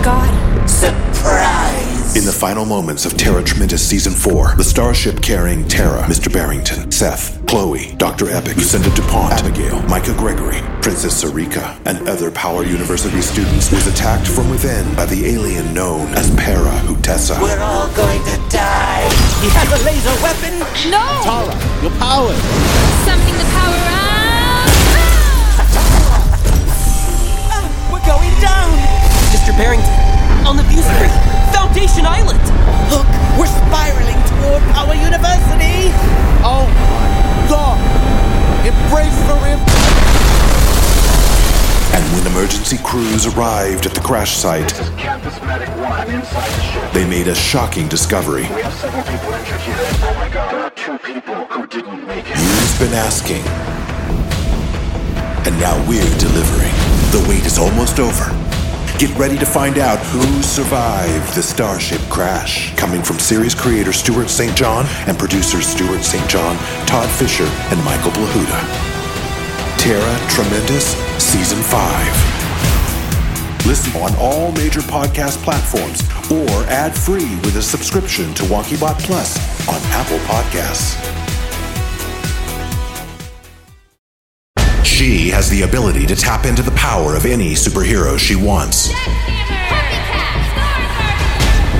my god. Surprise! In the final moments of Tara Tremendous Season 4, the starship carrying Tara, Mr. Barrington, Seth, Chloe, Dr. Epic, Lucinda DuPont, Abigail, Micah Gregory, Princess Sarika, and other Power University students was attacked from within by the alien known as Para Hutessa. We're all going to die. He has a laser weapon. No! Tara, your power! Summoning the power up! Ah, we're going down. Mr. Barrington, on the view screen, Foundation Island. Look, we're spiraling toward our University. Oh my god! Embrace for impact! And when emergency crews arrived at the crash site, This is Medic 1 inside the ship. they made a shocking discovery. We have several people injured here. Oh my god. There are two people who didn't make it. You've been asking. And now we're delivering. The wait is almost over. Get ready to find out who survived the Starship crash. Coming from series creator Stuart St. John and producers Stuart St. John, Todd Fisher, and Michael Plahuta. Tara Tremendous Season 5. Listen on all major podcast platforms or ad free with a subscription to WonkyBot Plus on Apple Podcasts. She has the ability to tap into the power of any superhero she wants.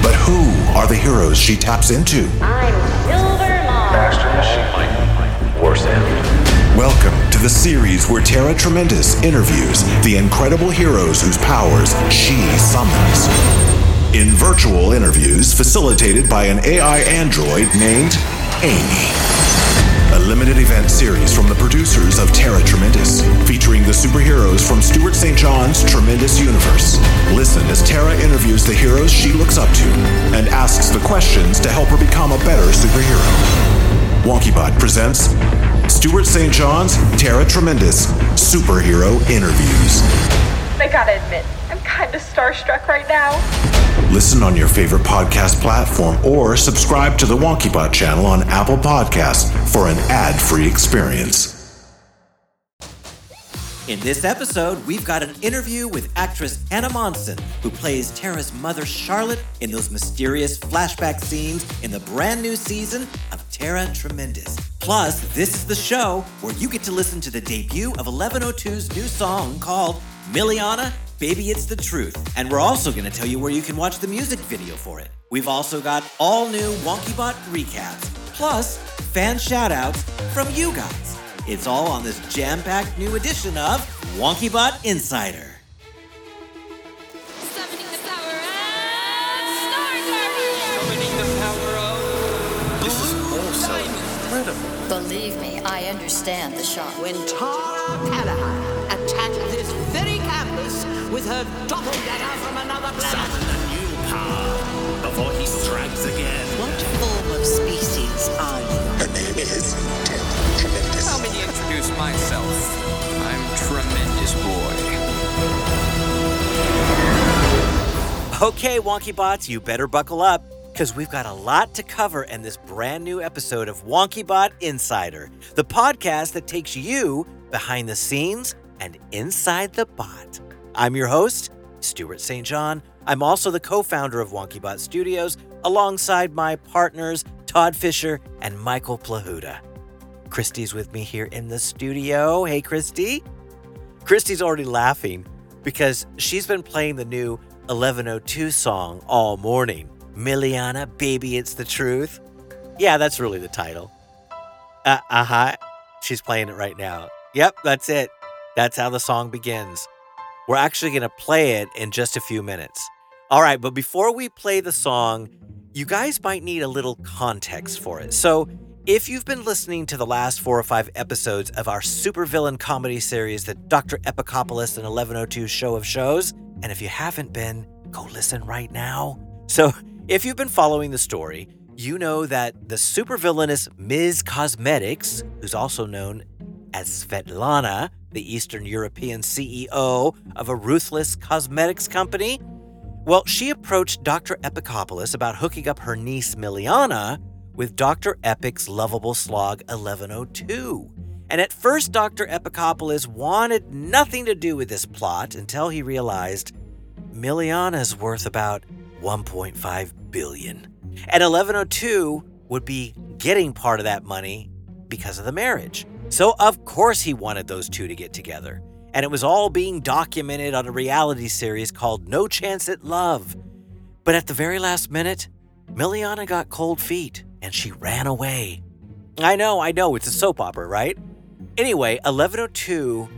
But who are the heroes she taps into? I'm Silver Maw. Master Machine. Worse end. Welcome to the series where Tara Tremendous interviews the incredible heroes whose powers she summons. In virtual interviews facilitated by an AI android named Amy. A limited event series from the producers of Tara Tremendous, featuring the superheroes from Stuart St. John's Tremendous Universe. Listen as Tara interviews the heroes she looks up to and asks the questions to help her become a better superhero. WonkyBot presents Stuart St. John's Tara Tremendous Superhero Interviews. I gotta admit, I'm kinda starstruck right now. Listen on your favorite podcast platform or subscribe to the WonkyBot channel on Apple Podcasts for an ad free experience. In this episode, we've got an interview with actress Hannah Monson, who plays Tara's mother Charlotte in those mysterious flashback scenes in the brand new season of Tara Tremendous. Plus, this is the show where you get to listen to the debut of 1102's new song called Milliana, Baby It's the Truth. And we're also going to tell you where you can watch the music video for it. We've also got all new WonkyBot recaps, plus fan shoutouts from you guys. It's all on this jam packed new edition of WonkyBot Insider. Summoning the power up! Believe me, I understand the shock. when Tara Callahan with her doppelganger from another planet. a new power before he strikes again. What form of species are you? Her name is Tara Tremendous. Allow me to introduce myself. I'm Tremendous Boy. Okay, Wonky Bots, you better buckle up because we've got a lot to cover in this brand new episode of WonkyBot Insider, the podcast that takes you behind the scenes and inside the bot. I'm your host, Stuart St. John. I'm also the co founder of WonkyBot Studios alongside my partners, Todd Fisher and Michael Plahuta. Christy's with me here in the studio. Hey, Christy. Christy's already laughing because she's been playing the new 1102 song all morning. Milliana, baby, it's the truth. Yeah, that's really the title. Uh huh. She's playing it right now. Yep, that's it. That's how the song begins. We're actually going to play it in just a few minutes. All right, but before we play the song, you guys might need a little context for it. So, if you've been listening to the last four or five episodes of our supervillain comedy series, the Dr. Epicopoulos and 1102 Show of Shows, and if you haven't been, go listen right now. So, if you've been following the story, you know that the supervillainous Ms. Cosmetics, who's also known as Svetlana, the Eastern European CEO of a ruthless cosmetics company, well, she approached Dr. Epicopoulos about hooking up her niece Milliana with Dr. Epic's lovable slog 1102. And at first, Dr. Epicopoulos wanted nothing to do with this plot until he realized Milliana's worth about 1.5 billion. And 1102 would be getting part of that money because of the marriage. So, of course, he wanted those two to get together. And it was all being documented on a reality series called No Chance at Love. But at the very last minute, Milliana got cold feet and she ran away. I know, I know, it's a soap opera, right? Anyway, 1102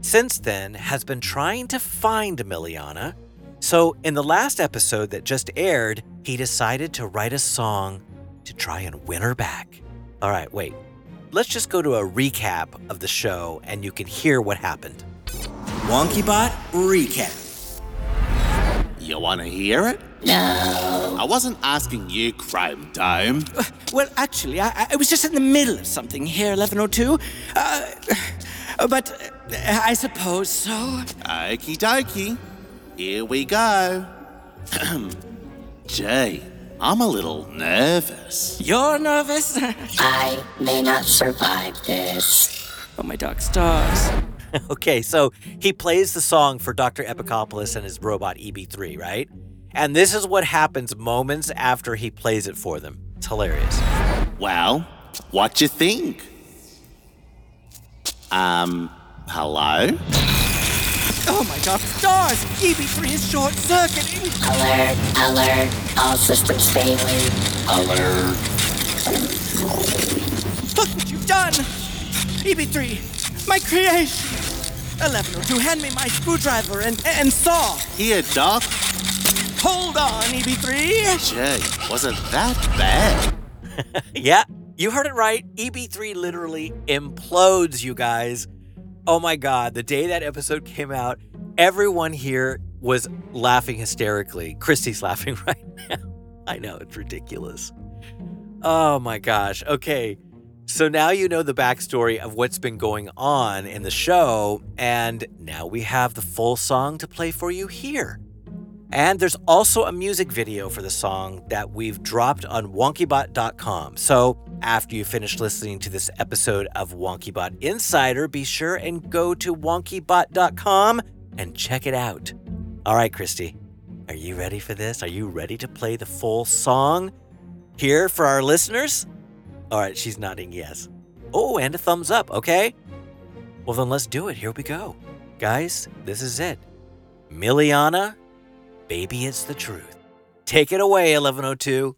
since then has been trying to find Milliana. So, in the last episode that just aired, he decided to write a song to try and win her back. All right, wait. Let's just go to a recap of the show and you can hear what happened. WonkyBot recap. You want to hear it? No. I wasn't asking you, Chrome Dome. Well, actually, I, I was just in the middle of something here, 1102. Uh, but uh, I suppose so. Okie dokie. Here we go. Jay, I'm a little nervous. You're nervous? I may not survive this. Oh, my dark stars. okay, so he plays the song for Dr. Epicopoulos and his robot EB3, right? And this is what happens moments after he plays it for them. It's hilarious. Well, what you think? Um, hello? Oh, my god, stars! EB3 is short circuiting! Alert, alert, all systems failing. Alert. Look what you've done! EB3, my creation! 1102, hand me my screwdriver and, and saw! Here, Doc. Hold on, EB3! Jay, wasn't that bad? yeah, you heard it right. EB3 literally implodes, you guys. Oh my God, the day that episode came out, everyone here was laughing hysterically. Christy's laughing right now. I know, it's ridiculous. Oh my gosh. Okay. So now you know the backstory of what's been going on in the show, and now we have the full song to play for you here. And there's also a music video for the song that we've dropped on wonkybot.com. So after you finish listening to this episode of WonkyBot Insider, be sure and go to wonkybot.com and check it out. All right, Christy, are you ready for this? Are you ready to play the full song here for our listeners? All right, she's nodding yes. Oh, and a thumbs up, okay? Well, then let's do it. Here we go. Guys, this is it. Milliana Baby, it's the truth. Take it away, 1102.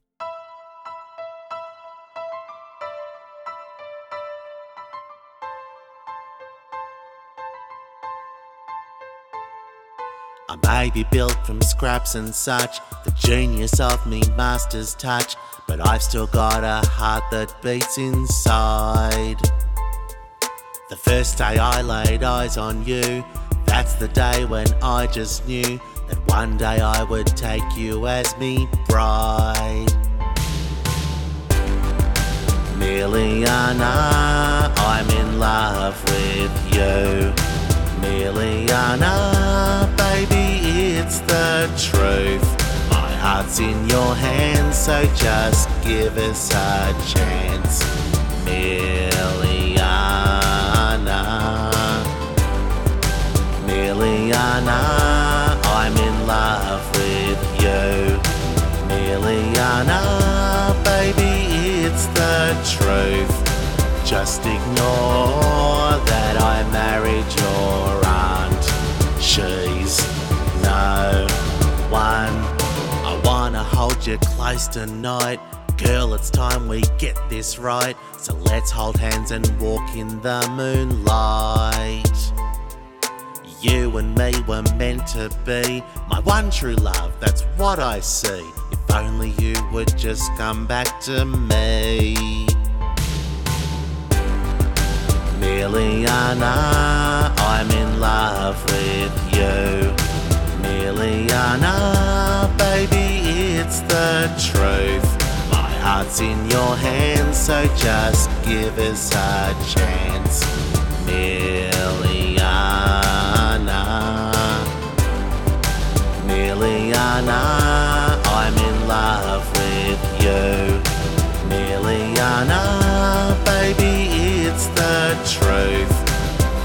I may be built from scraps and such, the genius of me master's touch, but I've still got a heart that beats inside. The first day I laid eyes on you, that's the day when I just knew that one day I would take you as me bride. Milliana, I'm in love with you. Milliana, baby, it's the truth. My heart's in your hands, so just give us a chance. Milliana, Milliana, truth. Just ignore that I married your aunt. She's no one. I wanna hold you close tonight. Girl, it's time we get this right. So let's hold hands and walk in the moonlight. You and me were meant to be my one true love, that's what I see. If only you would just come back to me. Milliana, I'm in love with you. Milliana, baby, it's the truth. My heart's in your hands, so just give us a chance. Milliana, Milliana,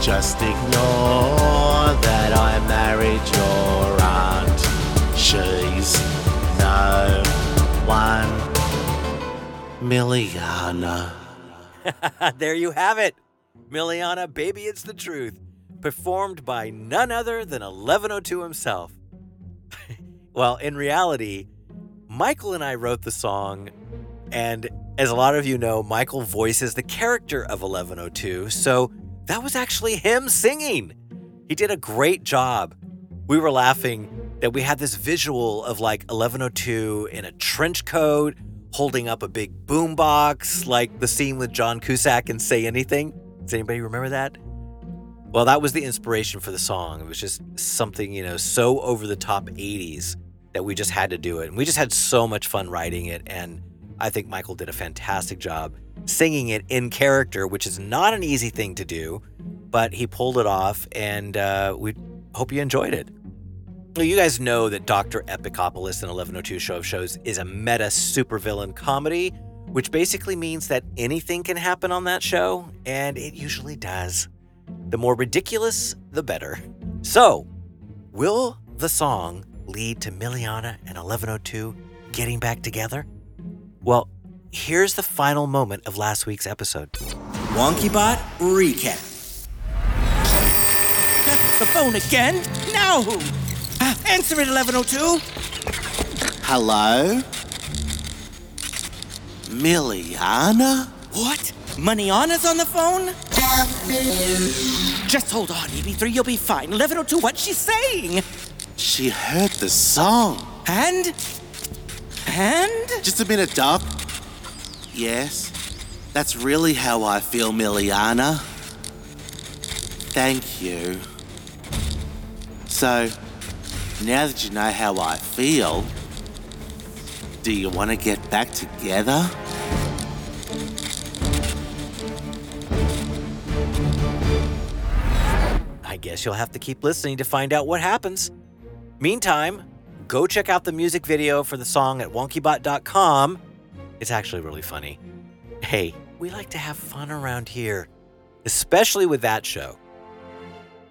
Just ignore that I married your aunt. She's no one. Milliana. there you have it. Milliana, baby, it's the truth. Performed by none other than 1102 himself. well, in reality, Michael and I wrote the song, and as a lot of you know, Michael voices the character of 1102, so that was actually him singing. He did a great job. We were laughing that we had this visual of like 1102 in a trench coat holding up a big boombox, like the scene with John Cusack and Say Anything. Does anybody remember that? Well, that was the inspiration for the song. It was just something, you know, so over the top 80s that we just had to do it. And we just had so much fun writing it. And I think Michael did a fantastic job singing it in character, which is not an easy thing to do, but he pulled it off. And uh, we hope you enjoyed it. Well, you guys know that Dr. Epicopolis in 1102 Show of Shows is a meta supervillain comedy, which basically means that anything can happen on that show, and it usually does. The more ridiculous, the better. So, will the song lead to Milliana and 1102 getting back together? Well, here's the final moment of last week's episode. WonkyBot recap. The phone again? Now who? Uh, answer it, 1102. Hello? Milliana? What? Moneyana's on the phone? Just hold on, EB3, you'll be fine. 1102, what's she saying? She heard the song. And? And? Just a minute, Doc. Yes, that's really how I feel, Milliana. Thank you. So, now that you know how I feel, do you want to get back together? I guess you'll have to keep listening to find out what happens. Meantime, go check out the music video for the song at wonkybot.com. It's actually really funny. Hey, we like to have fun around here, especially with that show.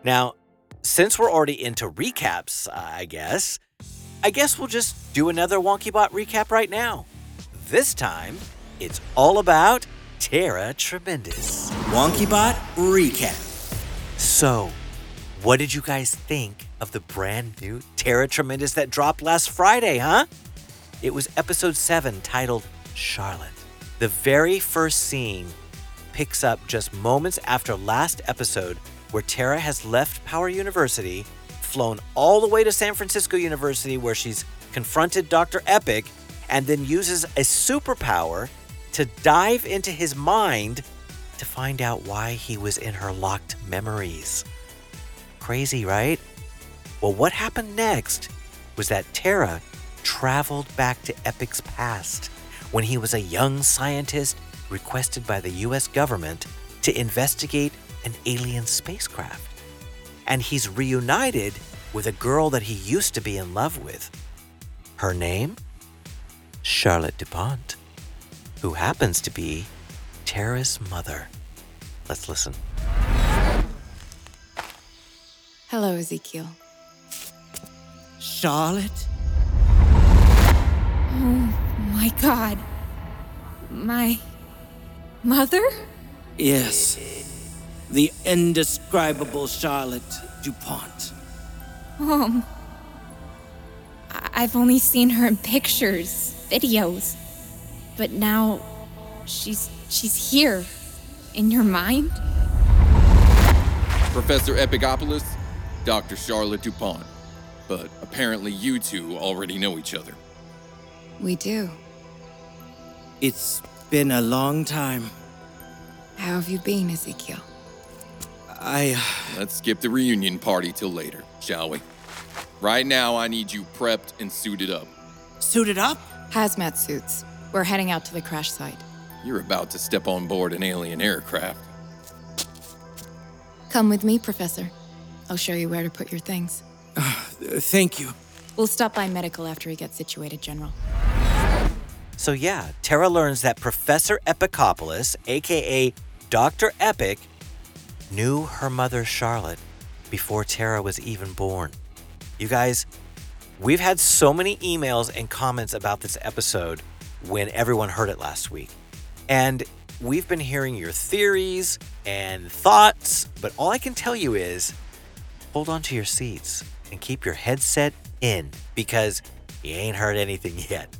Now, since we're already into recaps, I guess, I guess we'll just do another WonkyBot recap right now. This time, it's all about Tara Tremendous. WonkyBot recap. So, what did you guys think of the brand new Tara Tremendous that dropped last Friday, huh? It was episode 7 titled Charlotte. The very first scene picks up just moments after last episode where Tara has left Power University, flown all the way to San Francisco University where she's confronted Dr. Epic, and then uses a superpower to dive into his mind to find out why he was in her locked memories. Crazy, right? Well, what happened next was that Tara traveled back to Epic's past when he was a young scientist requested by the US government to investigate an alien spacecraft. And he's reunited with a girl that he used to be in love with. Her name? Charlotte DuPont, who happens to be Tara's mother. Let's listen. Hello, Ezekiel. Charlotte? Oh my god. My mother? Yes. The indescribable Charlotte DuPont. Um. I- I've only seen her in pictures, videos. But now she's she's here. In your mind? Professor Epicopolis, Dr. Charlotte DuPont. But apparently you two already know each other. We do. It's been a long time. How have you been, Ezekiel? I. Uh, Let's skip the reunion party till later, shall we? Right now, I need you prepped and suited up. Suited up? Hazmat suits. We're heading out to the crash site. You're about to step on board an alien aircraft. Come with me, Professor. I'll show you where to put your things. Uh, thank you. We'll stop by medical after we get situated, General. So, yeah, Tara learns that Professor Epicopolis, aka Dr. Epic, knew her mother Charlotte before Tara was even born. You guys, We've had so many emails and comments about this episode when everyone heard it last week. And we've been hearing your theories and thoughts, but all I can tell you is hold on to your seats and keep your headset in because you ain't heard anything yet.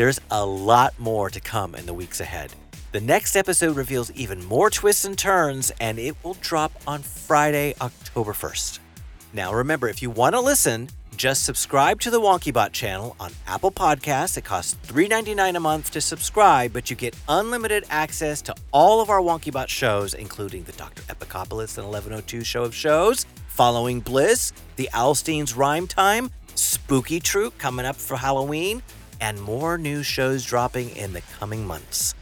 There's a lot more to come in the weeks ahead. The next episode reveals even more twists and turns, and it will drop on Friday, October 1st. Now, remember, if you want to listen, just subscribe to the WonkyBot channel on Apple Podcasts. It costs $3.99 a month to subscribe, but you get unlimited access to all of our WonkyBot shows, including the Dr. Epicopolis and 1102 show of shows, Following Bliss, the Alstein's Rhyme Time, Spooky Troop coming up for Halloween, and more new shows dropping in the coming months.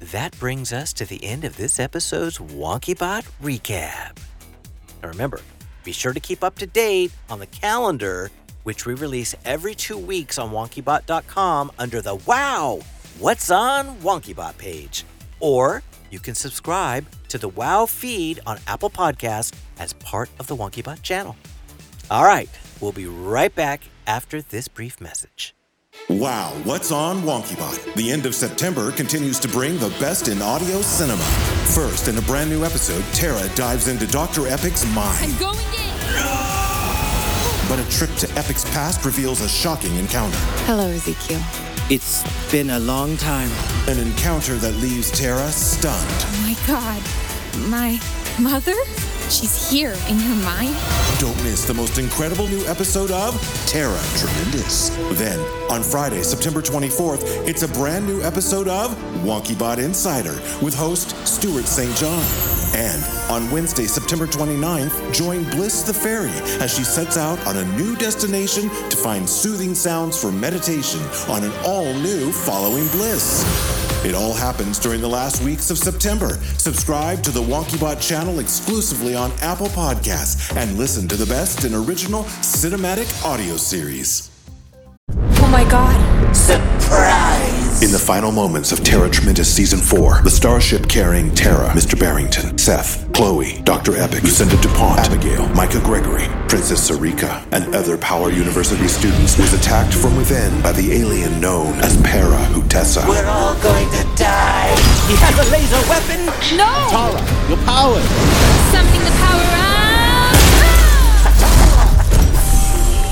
That brings us to the end of this episode's WonkyBot recap. Now remember, be sure to keep up to date on the calendar, which we release every two weeks on wonkybot.com under the Wow! What's on WonkyBot page. Or you can subscribe to the Wow feed on Apple Podcasts as part of the WonkyBot channel. All right, we'll be right back after this brief message. Wow, what's on WonkyBot? The end of September continues to bring the best in audio cinema. First, in a brand new episode, Tara dives into Dr. Epic's mind. I'm going in. But a trip to Epic's past reveals a shocking encounter. Hello, Ezekiel. It's been a long time. An encounter that leaves Tara stunned. Oh my god. My mother? She's here in your mind? Don't miss the most incredible new episode of Tara Tremendous. Then, on Friday, September 24th, it's a brand new episode of WonkyBot Insider with host Stuart St. John. And on Wednesday, September 29th, join Bliss the Fairy as she sets out on a new destination to find soothing sounds for meditation on an all new Following Bliss. It all happens during the last weeks of September. Subscribe to the WonkyBot channel exclusively on Apple Podcasts and listen to the best in original cinematic audio series. Oh my god. Surprise! In the final moments of Tara Tremendous Season 4, the starship carrying Tara, Mr. Barrington, Seth, Chloe, Dr. Epic, Lucinda DuPont, Abigail, Micah Gregory, Princess Sarika, and other Power University students was attacked from within by the alien known as Para Hutessa. We're all going to die. He has a laser weapon. No! Tara, your power. Summoning the power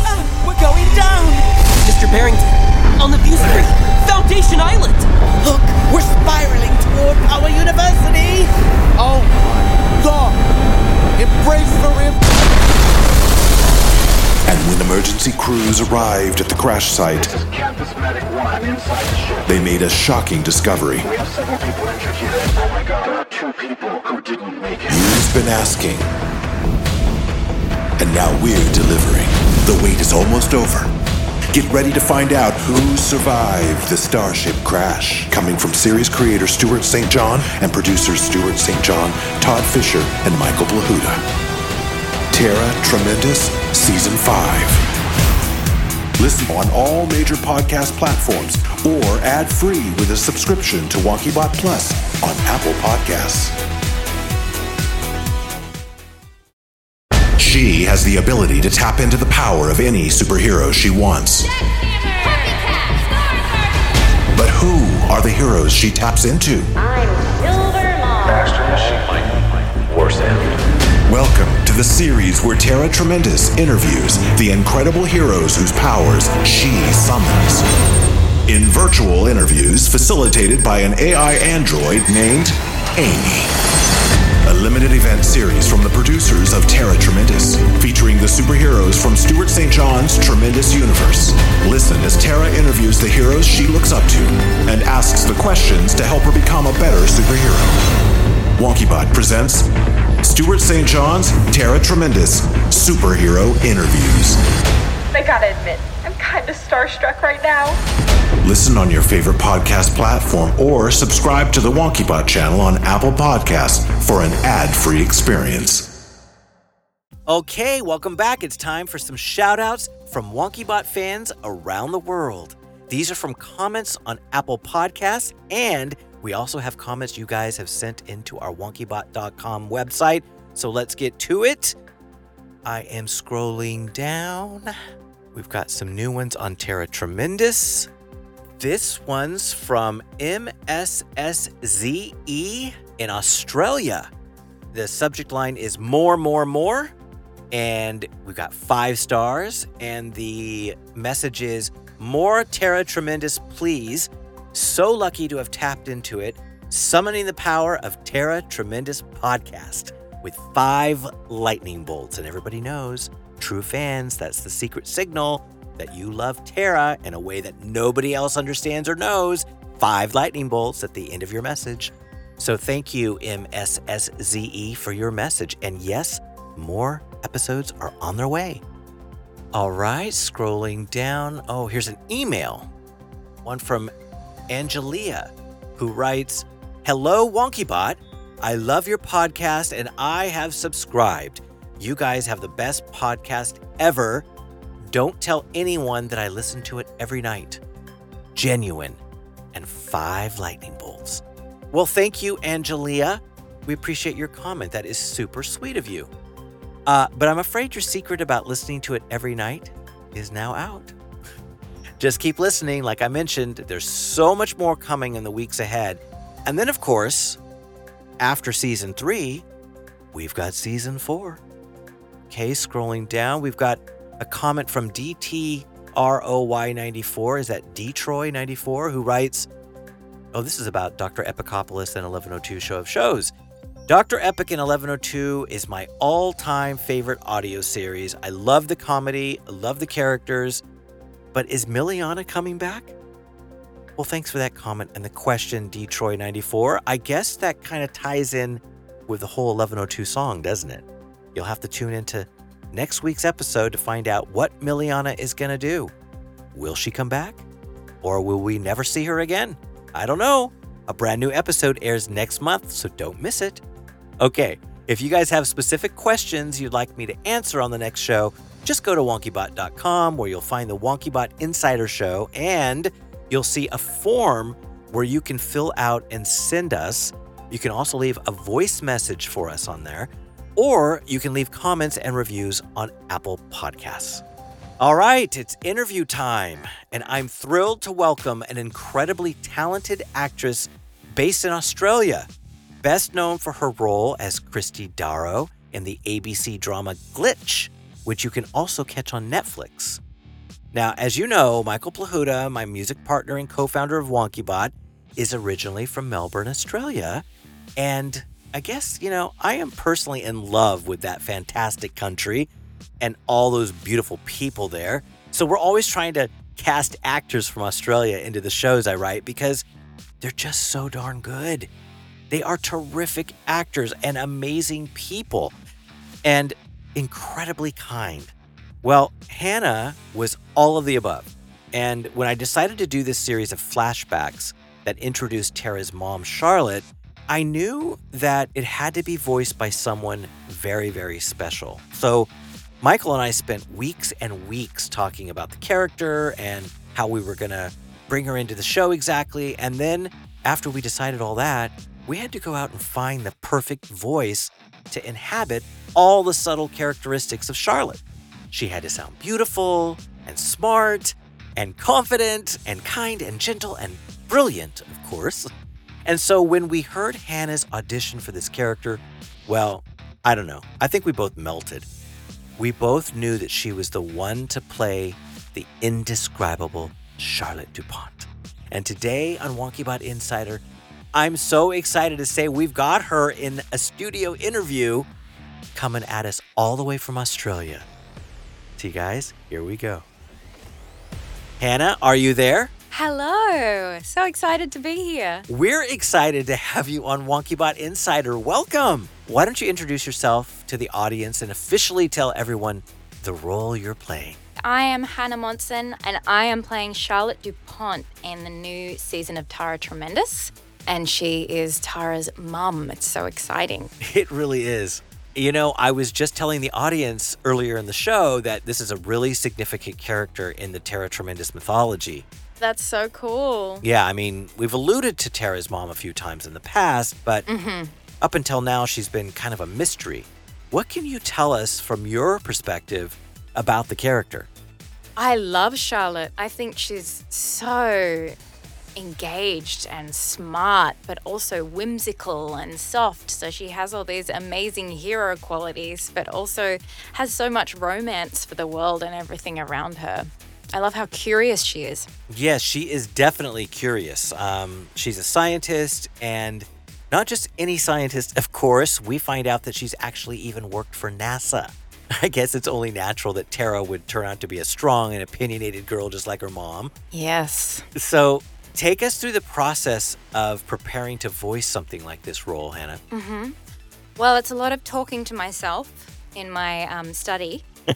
Ah, we're going down. Mr. Barrington, on the view screen, Foundation Island. Look, we're spiraling toward Power University. Oh my god! Embrace for impact! And when emergency crews arrived at the crash site, This is Medic 1 inside the ship. they made a shocking discovery. We have several people injured here. Oh my god. There are two people who didn't make it. You've been asking. And now we're delivering. The wait is almost over. Get ready to find out who survived the Starship crash. Coming from series creator Stuart St. John and producers Stuart St. John, Todd Fisher, and Michael Plahuta. Tara Tremendous Season 5. Listen on all major podcast platforms or ad free with a subscription to WonkyBot Plus on Apple Podcasts. She has the ability to tap into the power of any superhero she wants. But who are the heroes she taps into? I'm Silver Maw. Master Machine. Worse enemy. Welcome to the series where Tara Tremendous interviews the incredible heroes whose powers she summons. In virtual interviews facilitated by an AI android named Amy. A limited event series from the producers of superheroes from Stuart St. John's Tremendous Universe. Listen as Tara interviews the heroes she looks up to and asks the questions to help her become a better superhero. WonkyBot presents Stuart St. John's Tara Tremendous Superhero Interviews. I gotta admit, I'm kinda starstruck right now. Listen on your favorite podcast platform or subscribe to the WonkyBot channel on Apple Podcasts for an ad free experience. Okay, welcome back. It's time for some shout outs from WonkyBot fans around the world. These are from comments on Apple Podcasts, and we also have comments you guys have sent into our wonkybot.com website. So let's get to it. I am scrolling down. We've got some new ones on Tara Tremendous. This one's from MSSZE in Australia. The subject line is more, more, more. And we've got five stars. And the message is more Tara Tremendous, please. So lucky to have tapped into it. Summoning the power of Tara Tremendous podcast with five lightning bolts. And everybody knows, true fans, that's the secret signal that you love Tara in a way that nobody else understands or knows. Five lightning bolts at the end of your message. So thank you, MSSZE, for your message. And yes, more episodes are on their way. All right, scrolling down. Oh, here's an email. One from Angelia, who writes Hello, WonkyBot. I love your podcast and I have subscribed. You guys have the best podcast ever. Don't tell anyone that I listen to it every night. Genuine. And five lightning bolts. Well, thank you, Angelia. We appreciate your comment. That is super sweet of you. Uh, but I'm afraid your secret about listening to it every night is now out. Just keep listening. Like I mentioned, there's so much more coming in the weeks ahead. And then, of course, after season three, we've got season four. Okay, scrolling down, we've got a comment from DTROY94. Is that Detroit94? Who writes, Oh, this is about Dr. Epicopolis and 1102 Show of Shows. Dr. Epic in 1102 is my all time favorite audio series. I love the comedy, I love the characters. But is Milliana coming back? Well, thanks for that comment and the question, Detroit94. I guess that kind of ties in with the whole 1102 song, doesn't it? You'll have to tune into next week's episode to find out what Milliana is going to do. Will she come back? Or will we never see her again? I don't know. A brand new episode airs next month, so don't miss it. Okay, if you guys have specific questions you'd like me to answer on the next show, just go to wonkybot.com where you'll find the WonkyBot Insider Show and you'll see a form where you can fill out and send us. You can also leave a voice message for us on there, or you can leave comments and reviews on Apple Podcasts. All right, it's interview time, and I'm thrilled to welcome an incredibly talented actress based in Australia, best known for her role as Kirstie Darrow in the ABC drama Glitch, which you can also catch on Netflix. Now, as you know, Michael Plahuta, my music partner and co founder of WonkyBot, is originally from Melbourne, Australia. And I guess, you know, I am personally in love with that fantastic country and all those beautiful people there. So we're always trying to cast actors from Australia into the shows I write because they're just so darn good. They are terrific actors and amazing people and incredibly kind. Well, Hannah was all of the above. And when I decided to do this series of flashbacks that introduced Tara's mom, Charlotte, I knew that it had to be voiced by someone very, very special. So Michael and I spent weeks and weeks talking about the character and how we were going to bring her into the show exactly. And then after we decided all that, we had to go out and find the perfect voice to inhabit all the subtle characteristics of Charlotte. She had to sound beautiful and smart and confident and kind and gentle and brilliant, of course. And so when we heard Hannah's audition for this character, well, I don't know. I think we both melted. We both knew that she was the one to play the indescribable Charlotte DuPont. And today on WonkyBot Insider, I'm so excited to say we've got her in a studio interview coming at us all the way from Australia. See, guys, here we go. Hannah, are you there? Hello. So excited to be here. We're excited to have you on WonkyBot Insider. Welcome. Why don't you introduce yourself to the audience and officially tell everyone the role you're playing? I am Hannah Monson, and I am playing Charlotte DuPont in the new season of Tara Tremendous. And she is Tara's mum. It's so exciting. It really is. You know, I was just telling the audience earlier in the show that this is a really significant character in the Tara Tremendous mythology. That's so cool. Yeah, I mean, we've alluded to Tara's mom a few times in the past, but Mm-hmm. up until now, she's been kind of a mystery. What can you tell us from your perspective about the character? I love Charlotte. I think she's so engaged and smart, but also whimsical and soft. So she has all these amazing hero qualities, but also has so much romance for the world and everything around her. I love how curious she is. Yes, she is definitely curious. Um, she's a scientist, and not just any scientist, of course. We find out that she's actually even worked for NASA. I guess it's only natural that Tara would turn out to be a strong and opinionated girl just like her mom. Yes. So, take us through the process of preparing to voice something like this role, Hannah. Mm-hmm. Well, it's a lot of talking to myself in my um, study.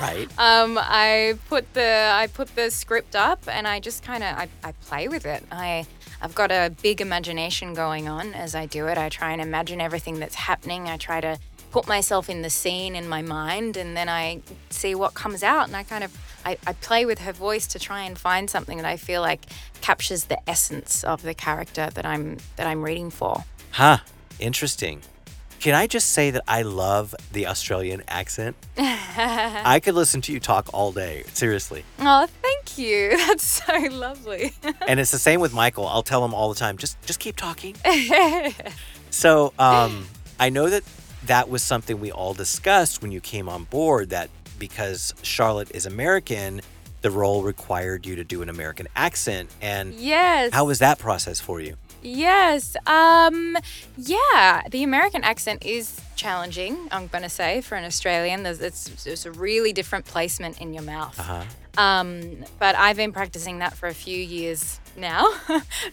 right. Um, I put the I put the script up and I just kind of I, I play with it. I I've got a big imagination going on as I do it. I try and imagine everything that's happening. I try to put myself in the scene in my mind and then I see what comes out and I kind of I, I play with her voice to try and find something that I feel like captures the essence of the character that I'm that I'm reading for. Huh. Interesting. Can I just say that I love the Australian accent? I could listen to you talk all day, seriously. Oh, thank you. That's so lovely. and it's the same with Michael. I'll tell him all the time, just just keep talking. so, um, I know that that was something we all discussed when you came on board that because Charlotte is American, the role required you to do an American accent. And yes. how was that process for you? Yes. Um yeah, the American accent is challenging, I'm going to say, for an Australian. There's it's, it's a really different placement in your mouth. Uh-huh. Um, but I've been practicing that for a few years now.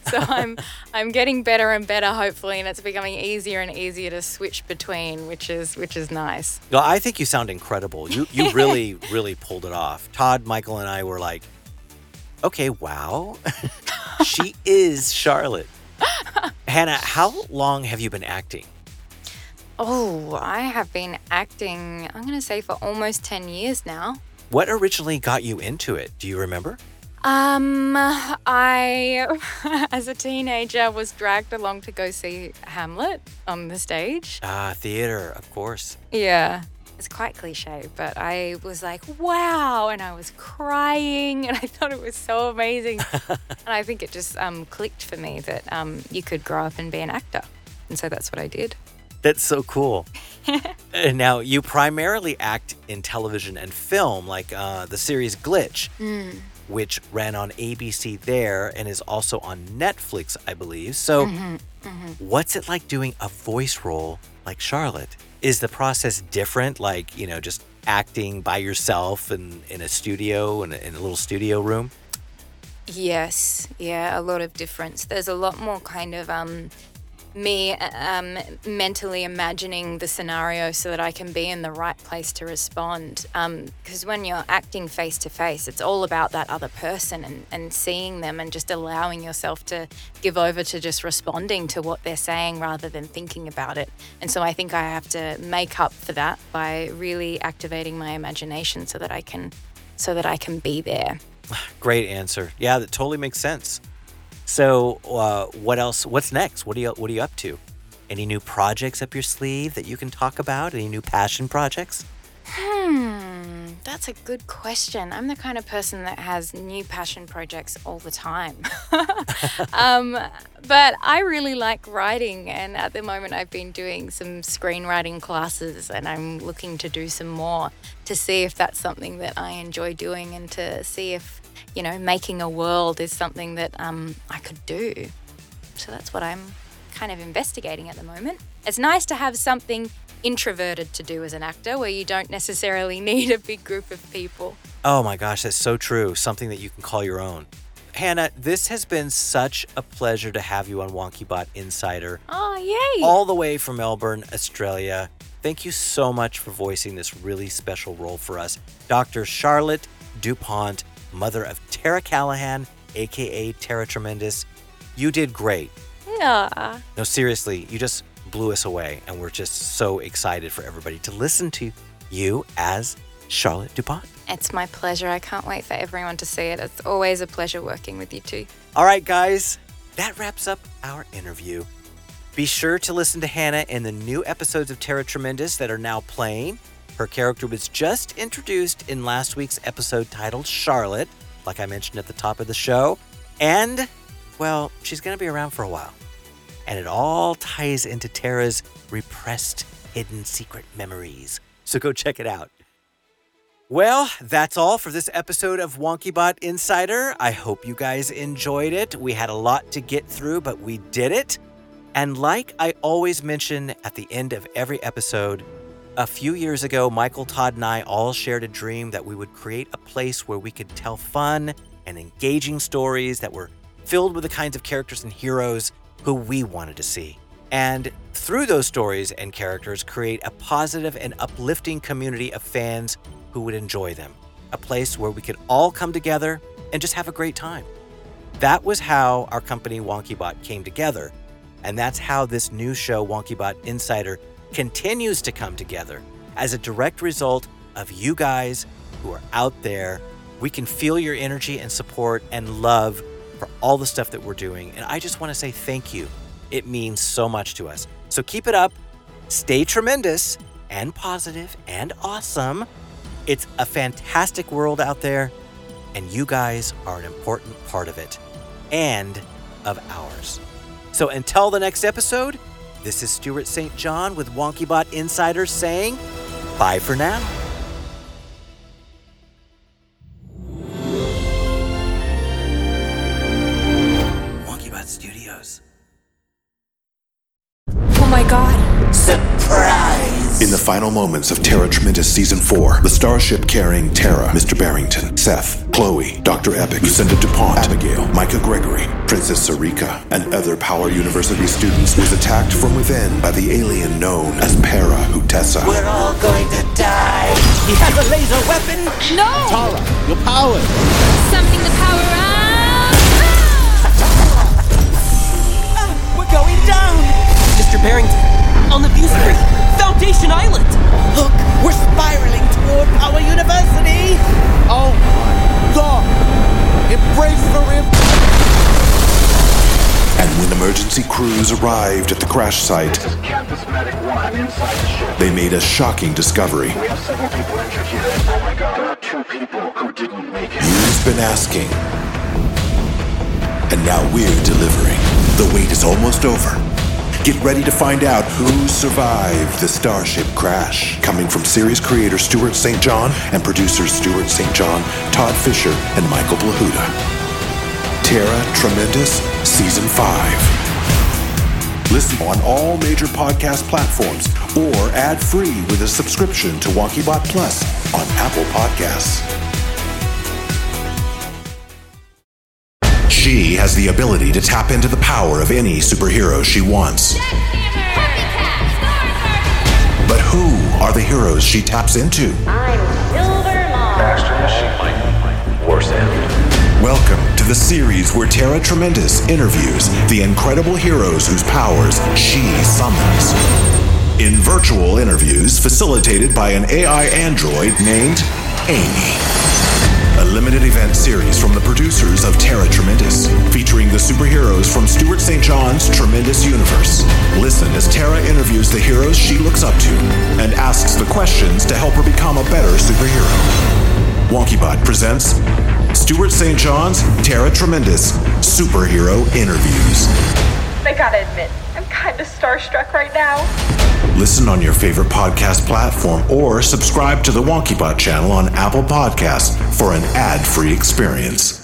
so I'm I'm getting better and better hopefully and it's becoming easier and easier to switch between, which is which is nice. Well, I think you sound incredible. You you really really pulled it off. Todd, Michael and I were like, "Okay, wow. she is Charlotte." Hannah, how long have you been acting? Oh, I have been acting, I'm going to say for almost 10 years now. What originally got you into it? Do you remember? Um, I, as a teenager, was dragged along to go see Hamlet on the stage. Ah, theater, of course. Yeah. It's quite cliche, but I was like, wow. And I was crying and I thought it was so amazing. and I think it just um, clicked for me that um, you could grow up and be an actor. And so that's what I did. That's so cool. and now, you primarily act in television and film, like uh, the series Glitch, mm. Which ran on ABC there and is also on Netflix, I believe. So, mm-hmm. Mm-hmm. what's it like doing a voice role like Charlotte? Is the process different, like, you know, just acting by yourself in, in a studio, in a, in a little studio room? Yes, yeah, a lot of difference. There's a lot more kind of um, me um, mentally imagining the scenario so that I can be in the right place to respond. Because um, when you're acting face to face, it's all about that other person and, and seeing them and just allowing yourself to give over to just responding to what they're saying rather than thinking about it. And so I think I have to make up for that by really activating my imagination so that I can so that I can be there. Great answer. Yeah, that totally makes sense. So, uh, what else? What's next? What are you What are you up to? Any new projects up your sleeve that you can talk about? Any new passion projects? Hmm, that's a good question. I'm the kind of person that has new passion projects all the time. um, but I really like writing, and at the moment, I've been doing some screenwriting classes, and I'm looking to do some more to see if that's something that I enjoy doing and to see if, you know, making a world is something that um, I could do. So that's what I'm kind of investigating at the moment. It's nice to have something introverted to do as an actor where you don't necessarily need a big group of people. Oh my gosh, that's so true. Something that you can call your own. Hannah, this has been such a pleasure to have you on WonkyBot Insider. Oh, yay! All the way from Melbourne, Australia. Thank you so much for voicing this really special role for us. Dr. Charlotte DuPont, mother of Tara Callahan, aka Tara Tremendous. You did great. Yeah. No, seriously, you just blew us away, and we're just so excited for everybody to listen to you as Charlotte DuPont. It's my pleasure. I can't wait for everyone to see it. It's always a pleasure working with you two. All right, guys, that wraps up our interview. Be sure to listen to Hannah in the new episodes of Tara Tremendous that are now playing. Her character was just introduced in last week's episode titled Charlotte, like I mentioned at the top of the show. And, well, she's going to be around for a while. And it all ties into Tara's repressed, hidden secret memories. So go check it out. Well, that's all for this episode of WonkyBot Insider. I hope you guys enjoyed it. We had a lot to get through, but we did it. And like I always mention at the end of every episode, a few years ago, Michael Todd and I all shared a dream that we would create a place where we could tell fun and engaging stories that were filled with the kinds of characters and heroes who we wanted to see. And through those stories and characters, create a positive and uplifting community of fans who would enjoy them. A place where we could all come together and just have a great time. That was how our company WonkyBot came together. And that's how this new show, WonkyBot Insider, continues to come together as a direct result of you guys who are out there. We can feel your energy and support and love for all the stuff that we're doing. And I just want to say thank you. It means so much to us. So keep it up, stay tremendous and positive and awesome. It's a fantastic world out there, and you guys are an important part of it and of ours. So until the next episode, this is Stuart St. John with WonkyBot Insiders saying bye for now. WonkyBot Studios. Oh my god. Surprise! In the final moments of Tara Tremendous Season 4, the starship carrying Tara, Mr. Barrington, Seth, Chloe, Dr. Epic, Lucinda DuPont, Abigail, Micah Gregory, Princess Sarika, and other Power University students was attacked from within by the alien known as Para Hutessa. We're all going to die. He has a laser weapon. No! Tara, your power! Summoning the power of. Ah! We're going down. Mr. Barrington, on the view screen, Foundation Island. Look, we're spiraling toward Power University. Oh my god! Embrace the impact! And when emergency crews arrived at the crash site, This is Campus Medic 1 inside the ship. they made a shocking discovery. We have several people injured here. Oh my god. There are two people who didn't make it. You've been asking. And now we're delivering. The wait is almost over. Get ready to find out who survived the Starship crash. Coming from series creator Stuart St. John and producers Stuart St. John, Todd Fisher, and Michael Plahuta. Tara Tremendous Season 5. Listen on all major podcast platforms or ad free with a subscription to WonkyBot Plus on Apple Podcasts. She has the ability to tap into the power of any superhero she wants. But who are the heroes she taps into? I'm Silver Maw. Master Machine. Worse end. Welcome to the series where Tara Tremendous interviews the incredible heroes whose powers she summons. In virtual interviews facilitated by an AI android named Amy. A limited event series from the producers of Tara Tremendous, featuring the superheroes from Stuart St. John's Tremendous Universe. Listen as Tara interviews the heroes she looks up to and asks the questions to help her become a better superhero. WonkyBot presents Stuart St. John's Tara Tremendous Superhero Interviews. I gotta admit, I'm kinda starstruck right now. Listen on your favorite podcast platform or subscribe to the WonkyBot channel on Apple Podcasts for an ad free experience.